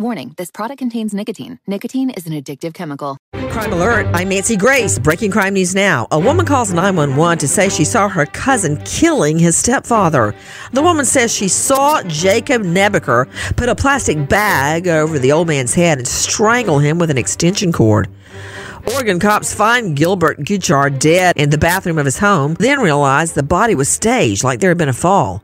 Warning this product contains nicotine. Nicotine is an addictive chemical. Crime Alert, I'm Nancy Grace. Breaking crime news now. A woman calls 911 to say she saw her cousin killing his stepfather. The woman says she saw Jacob Nebeker put a plastic bag over the old man's head and strangle him with an extension cord. Oregon cops find Gilbert Gutjahr dead in the bathroom of his home, then realized the body was staged like there had been a fall.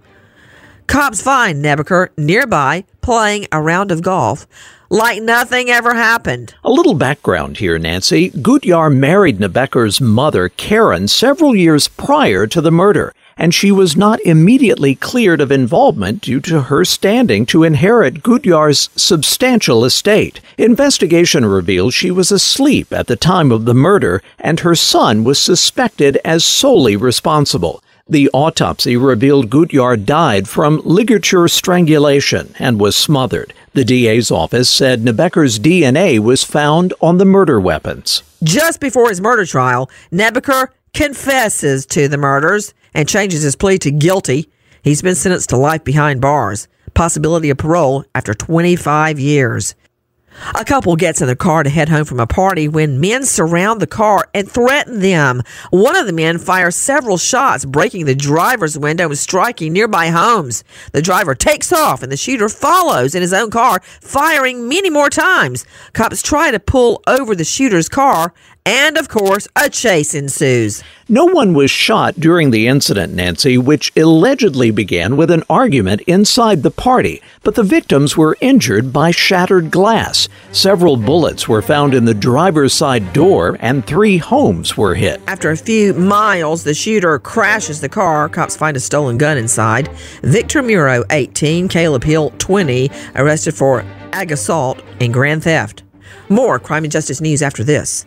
Cops find Nebeker nearby playing a round of golf like nothing ever happened. A little background here, Nancy. Gutjahr married Nebeker's mother, Karen, several years prior to the murder, and she was not immediately cleared of involvement due to her standing to inherit Gutjahr's substantial estate. Investigation reveals she was asleep at the time of the murder, and her son was suspected as solely responsible. The autopsy revealed Gutjahr died from ligature strangulation and was smothered. The DA's office said Nebeker's DNA was found on the murder weapons. Just before his murder trial, Nebeker confesses to the murders and changes his plea to guilty. He's been sentenced to life behind bars, possibility of parole after 25 years. A couple gets in the car to head home from a party when men surround the car and threaten them. One of the men fires several shots, breaking the driver's window and striking nearby homes. The driver takes off and the shooter follows in his own car, firing many more times. Cops try to pull over the shooter's car and of course, a chase ensues. No one was shot during the incident, Nancy, which allegedly began with an argument inside the party, but the victims were injured by shattered glass. Several bullets were found in the driver's side door, and three homes were hit. After a few miles, the shooter crashes the car. Cops find a stolen gun inside. Victor Muro, 18, Caleb Hill, 20, arrested for ag assault and grand theft. More crime and justice news after this.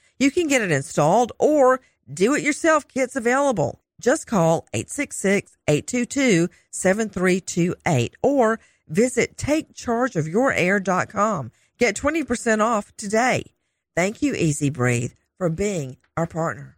You can get it installed or do it yourself kits available. Just call 866-822-7328 or visit takechargeofyourair.com. Get 20% off today. Thank you, EZ Breathe, for being our partner.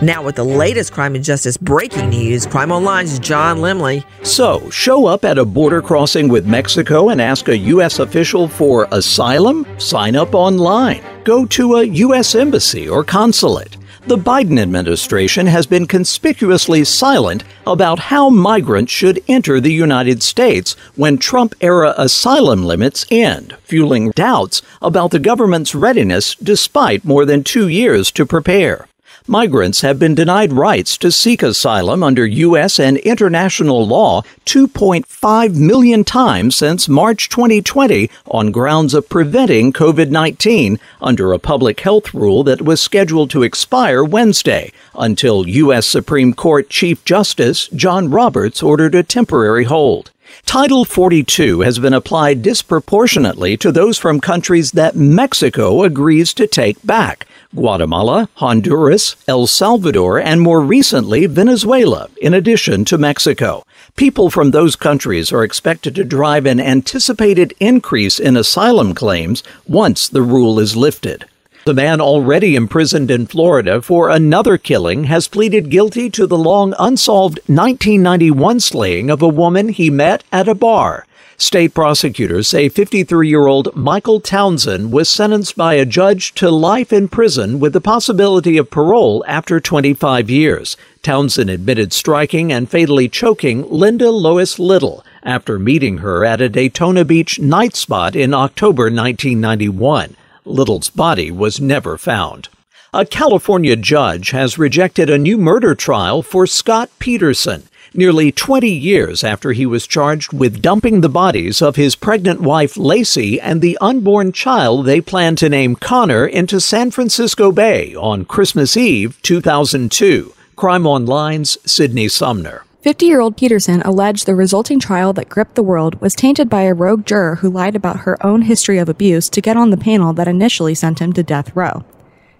Now, with the latest crime and justice breaking news, Crime Online's John Limley. So, show up at a border crossing with Mexico and ask a U.S. official for asylum? Sign up online. Go to a U.S. embassy or consulate. The Biden administration has been conspicuously silent about how migrants should enter the United States when Trump era asylum limits end, fueling doubts about the government's readiness despite more than two years to prepare migrants have been denied rights to seek asylum under U.S. and international law 2.5 million times since March 2020 on grounds of preventing COVID 19 under a public health rule that was scheduled to expire Wednesday until U.S. Supreme Court Chief Justice John Roberts ordered a temporary hold. Title 42 has been applied disproportionately to those from countries that Mexico agrees to take back, Guatemala, Honduras, El Salvador, and more recently Venezuela, in addition to Mexico. People from those countries are expected to drive an anticipated increase in asylum claims once the rule is lifted. The man already imprisoned in Florida for another killing has pleaded guilty to the long unsolved 1991 slaying of a woman he met at a bar. State prosecutors say 53 year old Michael Townsend was sentenced by a judge to life in prison with the possibility of parole after 25 years. Townsend admitted striking and fatally choking Linda Lois Little after meeting her at a Daytona Beach night spot in October 1991. Little's body was never found. A California judge has rejected a new murder trial for Scott Peterson, nearly 20 years after he was charged with dumping the bodies of his pregnant wife Laci and the unborn child they planned to name Connor into San Francisco Bay on Christmas Eve 2002. Crime Online's Sydney Sumner. 50 year old Peterson alleged the resulting trial that gripped the world was tainted by a rogue juror who lied about her own history of abuse to get on the panel that initially sent him to death row.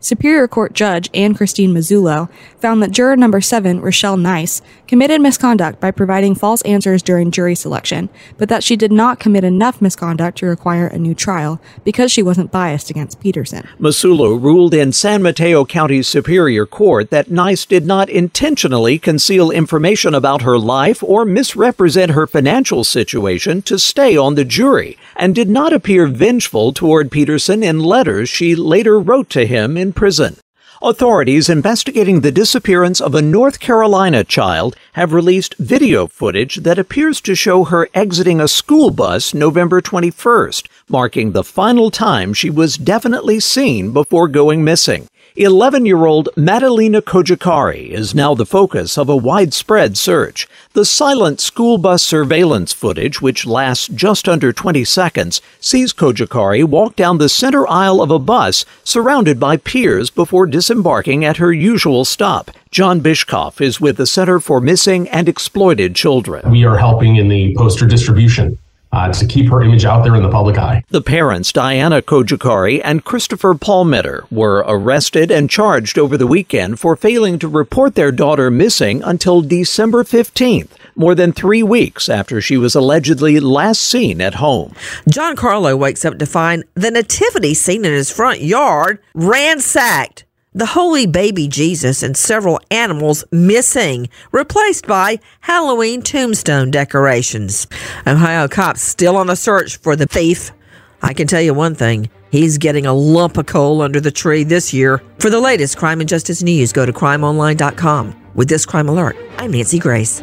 Superior Court Judge Anne Christine Massullo found that juror number seven, Richelle Nice, committed misconduct by providing false answers during jury selection, but that she did not commit enough misconduct to require a new trial because she wasn't biased against Peterson. Massullo ruled in San Mateo County Superior Court that Nice did not intentionally conceal information about her life or misrepresent her financial situation to stay on the jury, and did not appear vengeful toward Peterson in letters she later wrote to him in prison. Authorities investigating the disappearance of a North Carolina child have released video footage that appears to show her exiting a school bus November 21st, marking the final time she was definitely seen before going missing. 11 year old Madalina Cojocari is now the focus of a widespread search. The silent school bus surveillance footage, which lasts just under 20 seconds, sees Cojocari walk down the center aisle of a bus surrounded by peers before disembarking at her usual stop. John Bischoff is with the Center for Missing and Exploited Children. We are helping in the poster distribution uh, to keep her image out there in the public eye. The parents, Diana Cojocari and Christopher Palmiter, were arrested and charged over the weekend for failing to report their daughter missing until December 15th, more than three weeks after she was allegedly last seen at home. John Carlo wakes up to find the nativity scene in his front yard ransacked the holy baby Jesus and several animals missing, replaced by Halloween tombstone decorations. Ohio cops still on the search for the thief. I can tell you one thing. He's getting a lump of coal under the tree this year. For the latest crime and justice news, go to crimeonline.com. With this crime alert, I'm Nancy Grace.